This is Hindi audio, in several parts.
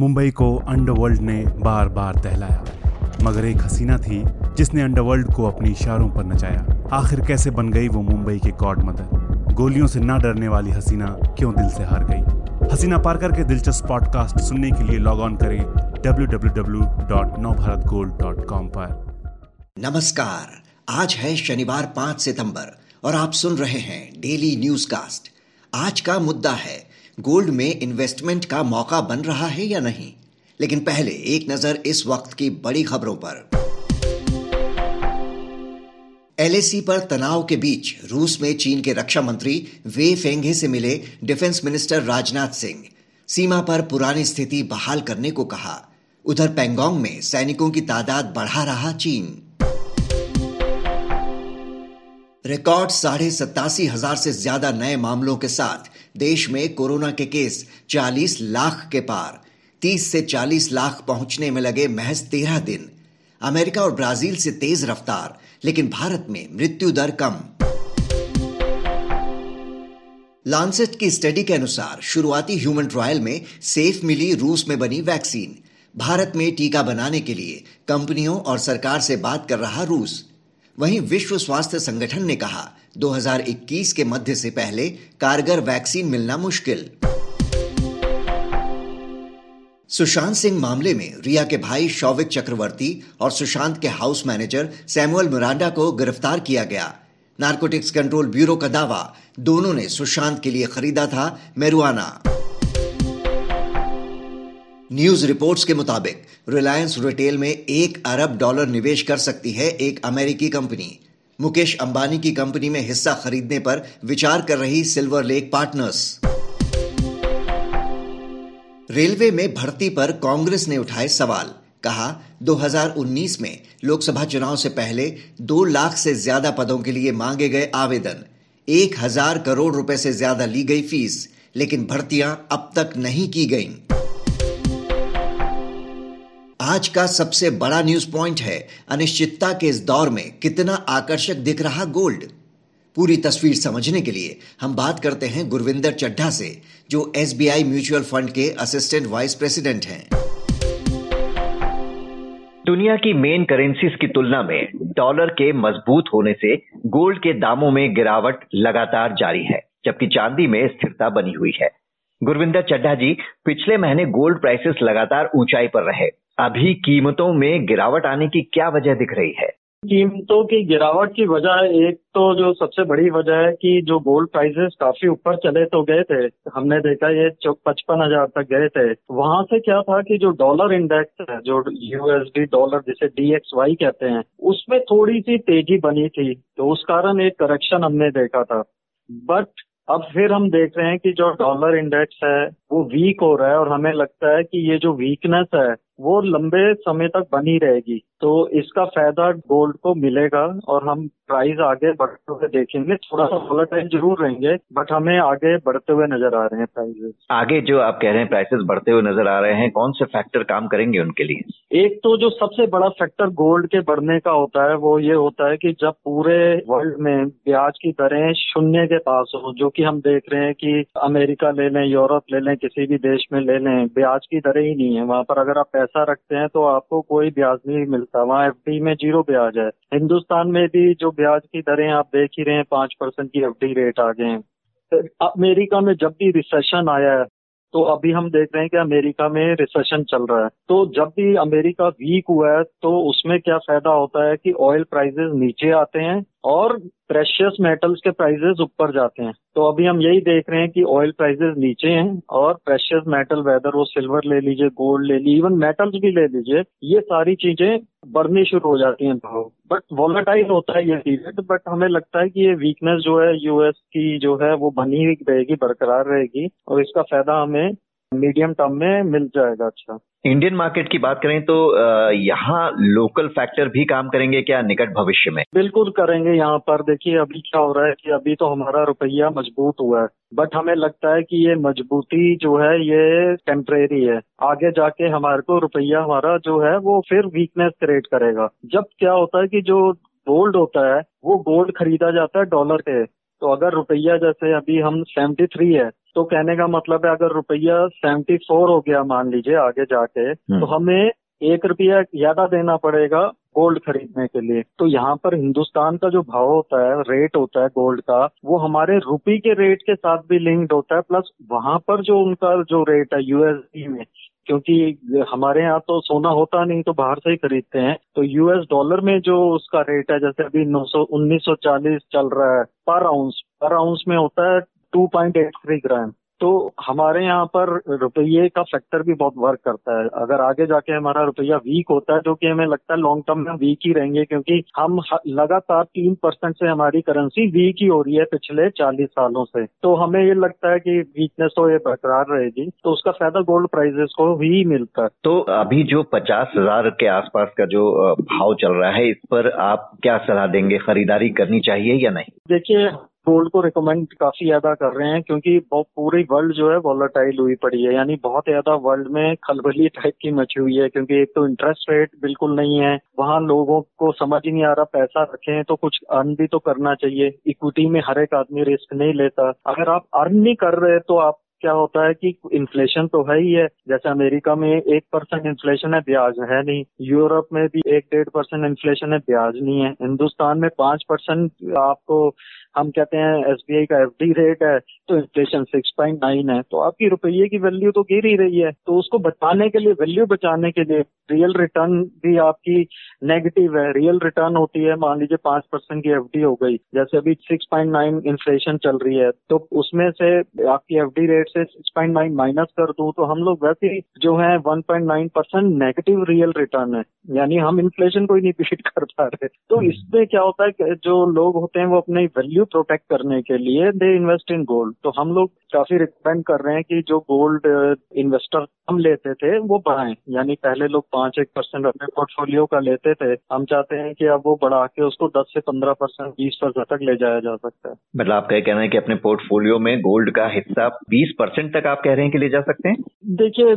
मुंबई को अंडरवर्ल्ड ने बार बार दहलाया। मगर एक हसीना थी, जिसने अंडरवर्ल्ड को अपनी इशारों पर नचाया। आखिर कैसे बन गई वो मुंबई के गॉड मदर? गोलियों से ना डरने वाली हसीना क्यों दिल से हार गई? हसीना पारकर के दिलचस्प पॉडकास्ट सुनने के लिए लॉग ऑन करें www.navbharatgold.com पर। नमस्कार, आज है शनिवार पाँच सितंबर और आप सुन रहे हैं डेली न्यूज़ कास्ट आज का मुद्दा है गोल्ड में इन्वेस्टमेंट का मौका बन रहा है या नहीं? लेकिन पहले एक नज़र इस वक्त की बड़ी खबरों पर। एलएसी पर तनाव के बीच रूस में चीन के रक्षा मंत्री वे फेंगे से मिले डिफेंस मिनिस्टर राजनाथ सिंह। सीमा पर पुरानी स्थिति बहाल करने को कहा। उधर पेंगोंग में सैनिकों की तादाद बढ़ा रहा चीन। रिकॉर्ड साढ़े सतासी हज़ार से ज़्यादा नए मामलों के साथ देश में कोरोना के केस 40 लाख के पार। 30 से 40 लाख पहुँचने में लगे महज तेरह दिन। अमेरिका और ब्राज़ील से तेज रफ्तार, लेकिन भारत में मृत्यु दर कम। लांसेट की स्टडी के अनुसार शुरुआती ह्यूमन ट्रायल में सेफ़ मिली रूस में बनी वैक्सीन भारत में टीका बनाने के लिए कंपनियों और सरकार से बात कर रहा रूस। वहीं विश्व स्वास्थ्य संगठन ने कहा 2021 के मध्य से पहले कारगर वैक्सीन मिलना मुश्किल। सुशांत सिंह मामले में रिया के भाई शौविक चक्रवर्ती और सुशांत के हाउस मैनेजर सैमुअल मिरांडा को गिरफ़्तार किया गया। नारकोटिक्स कंट्रोल ब्यूरो का दावा, दोनों ने सुशांत के लिए खरीदा था मेरुआना। न्यूज़ रिपोर्ट्स के मुताबिक, रिलायंस रिटेल में एक अरब डॉलर निवेश कर सकती है एक अमेरिकी कंपनी। मुकेश अंबानी की कंपनी में हिस्सा खरीदने पर विचार कर रही सिल्वर लेक पार्टनर्स। रेलवे में भर्ती पर कांग्रेस ने उठाए सवाल। कहा 2019 में लोकसभा चुनाव से पहले दो लाख से ज़्यादा पदों के लिए मांगे गए आवेदन। एक हज़ार करोड़ रुपए से ज़्यादा ली गई फ़ीस, लेकिन भर्तियाँ अब तक नहीं की गईं। आज का सबसे बड़ा न्यूज़ पॉइंट है अनिश्चितता के इस दौर में कितना आकर्षक दिख रहा गोल्ड पूरी तस्वीर समझने के लिए हम बात करते हैं गुरविंदर चड्ढा से, जो एसबीआई म्यूचुअल फंड के असिस्टेंट वाइस प्रेसिडेंट हैं। दुनिया की मेन करेंसीज की तुलना में डॉलर के मज़बूत होने से गोल्ड के दामों में गिरावट लगातार जारी है, जबकि चांदी में स्थिरता बनी हुई है। गुरविंदर चड्ढा जी, पिछले महीने गोल्ड प्राइसेस लगातार ऊंचाई पर रहे। अभी कीमतों में गिरावट आने की क्या वजह दिख रही है? कीमतों की गिरावट की वजह एक तो जो सबसे बड़ी वजह है कि जो गोल्ड प्राइसेस काफ़ी ऊपर चले तो गए थे। हमने देखा ये पचपन हज़ार तक गए थे। वहाँ से क्या था कि जो डॉलर इंडेक्स है, जो यूएसडी डॉलर जिसे डीएक्सवाई कहते हैं, उसमें थोड़ी सी तेज़ी बनी थी। तो उस कारण एक करेक्शन हमने देखा था। बट अब फिर हम देख रहे हैं कि जो डॉलर इंडेक्स है, वो वीक हो रहा है और हमें लगता है कि ये जो वीकनेस है वो लंबे समय तक बनी रहेगी। तो इसका फ़ायदा गोल्ड को मिलेगा और हम प्राइस आगे बढ़ते हुए देखेंगे थोड़ा सा वोलेटाइल ज़रूर रहेंगे बट हमें आगे बढ़ते हुए नज़र आ रहे हैं प्राइसेस आगे जो आप कह रहे हैं प्राइसेस बढ़ते हुए नज़र आ रहे हैं कौन से फैक्टर काम करेंगे उनके लिए? एक तो जो सबसे बड़ा फैक्टर गोल्ड के बढ़ने का होता है वो ये होता है कि जब पूरे वर्ल्ड में ब्याज की दरें शून्य के पास हो जो कि हम देख रहे हैं कि अमेरिका ले लें यूरोप ले लें किसी भी देश में ले लें ब्याज की दरें ही नहीं है। वहाँ पर अगर आप पैसा रखते हैं तो आपको कोई ब्याज नहीं मिलता। वहाँ एफ़ में ज़ीरो ब्याज है। हिंदुस्तान में भी जो ब्याज की दरें आप देख ही रहे हैं, पाँच परसेंट की एफडी रेट आ गए हैं। तो अमेरिका में जब भी रिसेशन आया है तो अभी हम देख रहे हैं कि अमेरिका में रिसेशन चल रहा है। तो जब भी अमेरिका वीक हुआ है तो उसमें क्या फ़ायदा होता है कि ऑयल प्राइसेस नीचे आते हैं और प्रेशियस मेटल्स के प्राइसेस ऊपर जाते हैं। तो अभी हम यही देख रहे हैं कि ऑयल प्राइसेस नीचे हैं और प्रेशियस मेटल वेदर वो सिल्वर ले लीजिए गोल्ड ले लीजिए इवन मेटल्स भी ले लीजिए, ये सारी चीज़ें बढ़नी शुरू हो जाती हैं। भाव बट वॉलेटाइल होता है ये पीरियड बट हमें लगता है कि ये वीकनेस जो है यूएस की जो है, वो बनी रहेगी, बरकरार रहेगी, और इसका फ़ायदा हमें मीडियम टर्म में मिल जाएगा अच्छा। इंडियन मार्केट की बात करें तो यहाँ लोकल फैक्टर भी काम करेंगे क्या निकट भविष्य में? बिल्कुल करेंगे यहाँ पर। देखिए अभी क्या हो रहा है कि अभी तो हमारा रुपया मज़बूत हुआ है। बट हमें लगता है कि ये मजबूती जो है ये टेम्परेरी है। आगे जाके हमारे को रुपया हमारा जो है वो फिर वीकनेस क्रिएट करेगा। जब क्या होता है कि जो गोल्ड होता है वो गोल्ड खरीदा जाता है डॉलर के तो अगर रुपया जैसे अभी हम सेवेंटी थ्री है तो कहने का मतलब है अगर रुपया सेवेंटी फोर हो गया मान लीजिए आगे जाके हम्म। तो हमें एक रुपया ज़्यादा देना पड़ेगा गोल्ड खरीदने के लिए तो यहाँ पर हिंदुस्तान का जो भाव होता है रेट होता है गोल्ड का वो हमारे रुपी के रेट के साथ भी लिंक्ड होता है प्लस वहाँ पर जो उनका जो रेट है यूएसडी में क्योंकि हमारे यहाँ तो सोना होता नहीं तो बाहर से ही खरीदते हैं तो यूएस डॉलर में जो उसका रेट है जैसे अभी नौ सौ उन्नीस सौ चालीस चल रहा है पर आउंस पर आउंस में होता है two point eight three gram. तो हमारे यहाँ पर रुपये का फैक्टर भी बहुत वर्क करता है। अगर आगे जाके हमारा रुपया वीक होता है जो कि हमें लगता है लॉन्ग टर्म में वीक ही रहेंगे क्योंकि हम लगातार तीन परसेंट से हमारी करेंसी वीक ही हो रही है पिछले चालीस सालों से। तो हमें ये लगता है कि वीकनेस तो ये बरकरार रहेगी। तो उसका फ़ायदा गोल्ड प्राइजेस को ही मिलता है। तो अभी जो पचास हज़ार के आसपास का जो भाव चल रहा है इस पर आप क्या सलाह देंगे? खरीदारी करनी चाहिए या नहीं? देखिए गोल्ड को रिकमेंड काफ़ी ज़्यादा कर रहे हैं, क्योंकि पूरी वर्ल्ड जो है वॉलरटाइल हुई पड़ी है, यानी बहुत ज़्यादा वर्ल्ड में खलबली टाइप की मची हुई है, क्योंकि एक तो इंटरेस्ट रेट बिल्कुल नहीं है, वहाँ लोगों को समझ ही नहीं आ रहा पैसा रखे तो कुछ अर्न भी तो करना चाहिए इक्विटी में हर एक आदमी रिस्क नहीं लेता। अगर आप अर्न नहीं कर रहे तो आप क्या होता है कि इन्फ्लेशन तो है ही है। जैसे अमेरिका में एक परसेंट इन्फ्लेशन है, ब्याज है नहीं। यूरोप में भी एक डेढ़ परसेंट इन्फ्लेशन है, ब्याज नहीं है। हिंदुस्तान में पाँच परसेंट आपको, हम कहते हैं एसबीआई का एफडी रेट है तो इन्फ्लेशन सिक्स पॉइंट नाइन है। तो आपकी रुपये की वैल्यू तो गिर ही रही है। तो उसको बचाने के लिए वैल्यू बचाने के लिए रियल रिटर्न भी आपकी नेगेटिव है। रियल रिटर्न होती है, मान लीजिए पाँच परसेंट की एफडी हो गई। जैसे अभी सिक्स पॉइंट नाइन इन्फ्लेशन चल रही है तो उसमें से आपकी एफडी रेट से सिक्स पॉइंट नाइन माइनस कर दूँ तो हम लोग वैसे ही जो है one point nine percent negative real return है। यानी हम इन्फ्लेशन को ही नहीं बीट कर पा रहे। तो इसमें क्या होता है कि जो लोग होते हैं वो अपनी वैल्यू प्रोटेक्ट करने के लिए दे इन्वेस्ट इन गोल्ड तो हम लोग काफ़ी रिकमेंड कर रहे हैं कि जो गोल्ड इन्वेस्टर हम लेते थे वो बढ़ाएँ। यानी पहले लोग पाँच एक परसेंट अपने पोर्टफोलियो का लेते थे। हम चाहते हैं कि अब वो बढ़ा के उसको दस से पंद्रह परसेंट बीस परसेंट तक ले जाया जा सकता है। मतलब आपका ये कहना है कि अपने पोर्टफोलियो में गोल्ड का हिस्सा बीस परसेंट तक आप कह रहे हैं कि ले जा सकते हैं? देखिए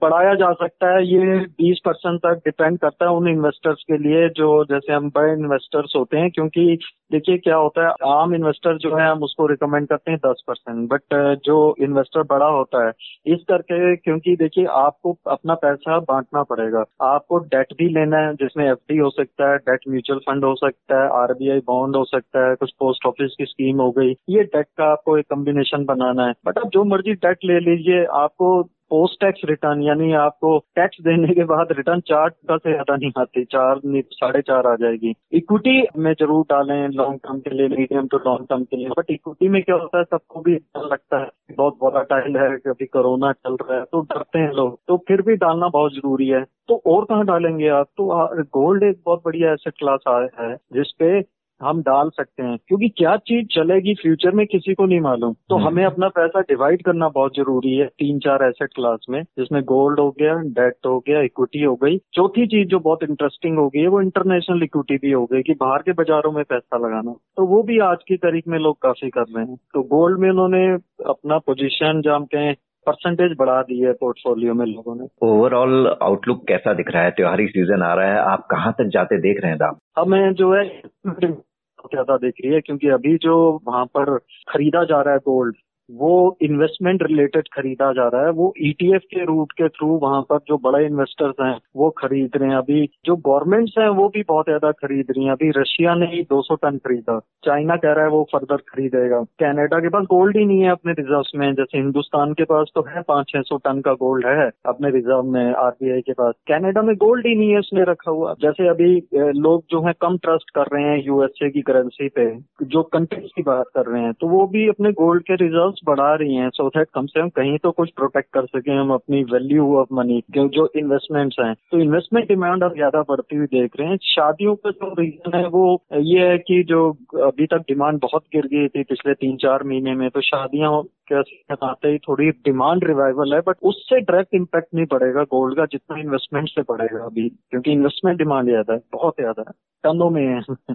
बढ़ाया जा सकता है, ये बीस परसेंट तक डिपेंड करता है उन इन्वेस्टर्स के लिए जो जैसे हम बड़े इन्वेस्टर्स होते हैं, क्योंकि देखिए क्या होता है, आम इन्वेस्टर जो है, हम उसको रिकमेंड करते हैं दस परसेंट बट जो इन्वेस्टर बड़ा होता है, इस करके क्योंकि देखिए आपको अपना पैसा बांटना पड़ेगा। आपको डेट भी लेना है, जिसमें एफडी हो सकता है डेट म्यूचुअल फंड हो सकता है आरबीआई बॉन्ड हो सकता है, कुछ पोस्ट ऑफ़िस की स्कीम हो गई, ये डेट का आपको एक कम्बिनेशन बनाना है। बट आप जो मर्ज़ी डेट ले लीजिए। आपको पोस्ट टैक्स रिटर्न यानी आपको टैक्स देने के बाद रिटर्न चार टका से ज़्यादा नहीं आती, चार साढ़े चार आ जाएगी। इक्विटी में ज़रूर डालें लॉन्ग टर्म के लिए मीडियम टू लॉन्ग टर्म के लिए। बट इक्विटी में क्या होता है, सबको भी डर लगता है। बहुत बड़ा वॉलाटाइल है कभी कोरोना चल रहा है तो डरते हैं लोग। तो फिर भी डालना बहुत ज़रूरी है। तो और कहाँ डालेंगे आप? तो गोल्ड एक बहुत बढ़िया एसेट क्लास आया है, जिसपे हम डाल सकते हैं। क्योंकि क्या चीज़ चलेगी फ्यूचर में किसी को नहीं मालूम। तो हमें अपना पैसा डिवाइड करना बहुत ज़रूरी है तीन चार एसेट क्लास में जिसमें गोल्ड हो गया डेट हो गया इक्विटी हो गई। चौथी चीज़ जो बहुत इंटरेस्टिंग हो गई है वो इंटरनेशनल इक्विटी भी हो गई कि बाहर के बाजारों में पैसा लगाना। तो वो भी आज की तारीख में लोग काफ़ी कर रहे हैं। तो गोल्ड में उन्होंने अपना पोजिशन जहाँ हम कहें परसेंटेज बढ़ा दी है पोर्टफोलियो में लोगों ने। ओवरऑल आउटलुक कैसा दिख रहा है? त्योहारी सीज़न आ रहा है। आप कहाँ तक जाते देख रहे हैं दाम? हमें जो है ज़्यादा देख रही है क्योंकि अभी जो वहाँ पर खरीदा जा रहा है गोल्ड वो इन्वेस्टमेंट रिलेटेड खरीदा जा रहा है। वो ईटीएफ के रूट के थ्रू वहाँ पर जो बड़े इन्वेस्टर्स हैं, वो खरीद रहे हैं। अभी जो गवर्नमेंट्स हैं, वो भी बहुत ज़्यादा खरीद रही हैं। अभी रशिया ने ही 200 टन खरीदा। चाइना कह रहा है वो फर्दर खरीदेगा। कनाडा के पास गोल्ड ही नहीं है अपने रिज़र्व में। जैसे हिंदुस्तान के पास तो है पाँच छह सौ टन का गोल्ड है अपने रिज़र्व में आरबीआई के पास। कैनेडा में गोल्ड ही नहीं है उसने रखा हुआ। जैसे अभी लोग जो है कम ट्रस्ट कर रहे हैं यूएसए की करेंसी पे, जो कंट्रीज़ की बात कर रहे हैं तो वो भी अपने गोल्ड के रिज़र्व बढ़ा रही हैं सो दैट कम से कम कहीं तो कुछ प्रोटेक्ट कर सके हम अपनी वैल्यू ऑफ़ मनी जो इन्वेस्टमेंट्स हैं। तो इन्वेस्टमेंट डिमांड अब ज़्यादा बढ़ती हुई देख रहे हैं। शादियों का जो रीजन है, वो ये है कि जो अभी तक डिमांड बहुत गिर गई थी पिछले तीन चार महीने में तो शादियाँ आते ही, थोड़ी डिमांड रिवाइवल है बट उससे डायरेक्ट इम्पैक्ट नहीं पड़ेगा गोल्ड का जितना इन्वेस्टमेंट से पड़ेगा अभी, क्योंकि इन्वेस्टमेंट डिमांड ज़्यादा है, बहुत ज़्यादा है, टनों में है।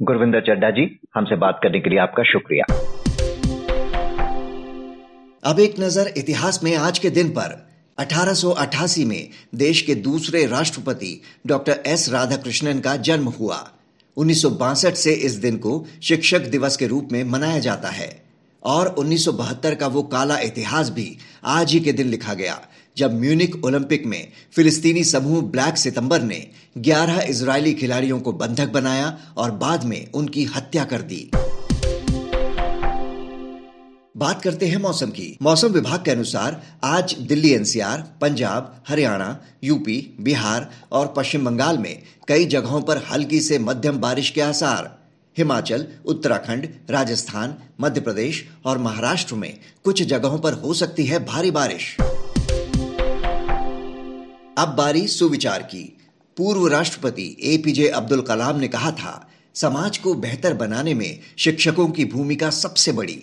गुरविंदर चड्डा जी, हमसे बात करने के लिए आपका शुक्रिया। अब एक नज़र इतिहास में आज के दिन पर। 1888 में देश के दूसरे राष्ट्रपति डॉक्टर एस राधाकृष्णन का जन्म हुआ। उन्नीस से इस दिन को शिक्षक दिवस के रूप में मनाया जाता है। और 1972 का वो काला इतिहास भी आज ही के दिन लिखा गया, जब म्यूनिक ओलंपिक में फिलिस्तीनी समूह ब्लैक सितंबर ने 11 इजरायली खिलाड़ियों को बंधक बनाया और बाद में उनकी हत्या कर दी। बात करते हैं मौसम की। मौसम विभाग के अनुसार आज दिल्ली, एनसीआर, पंजाब, हरियाणा, यूपी, बिहार और पश्चिम बंगाल में कई जगहों पर हल्की से मध्यम बारिश के आसार। हिमाचल, उत्तराखंड, राजस्थान, मध्य प्रदेश और महाराष्ट्र में कुछ जगहों पर हो सकती है भारी बारिश। अब बारी सुविचार की। पूर्व राष्ट्रपति एपीजे अब्दुल कलाम ने कहा था, समाज को बेहतर बनाने में शिक्षकों की भूमिका सबसे बड़ी।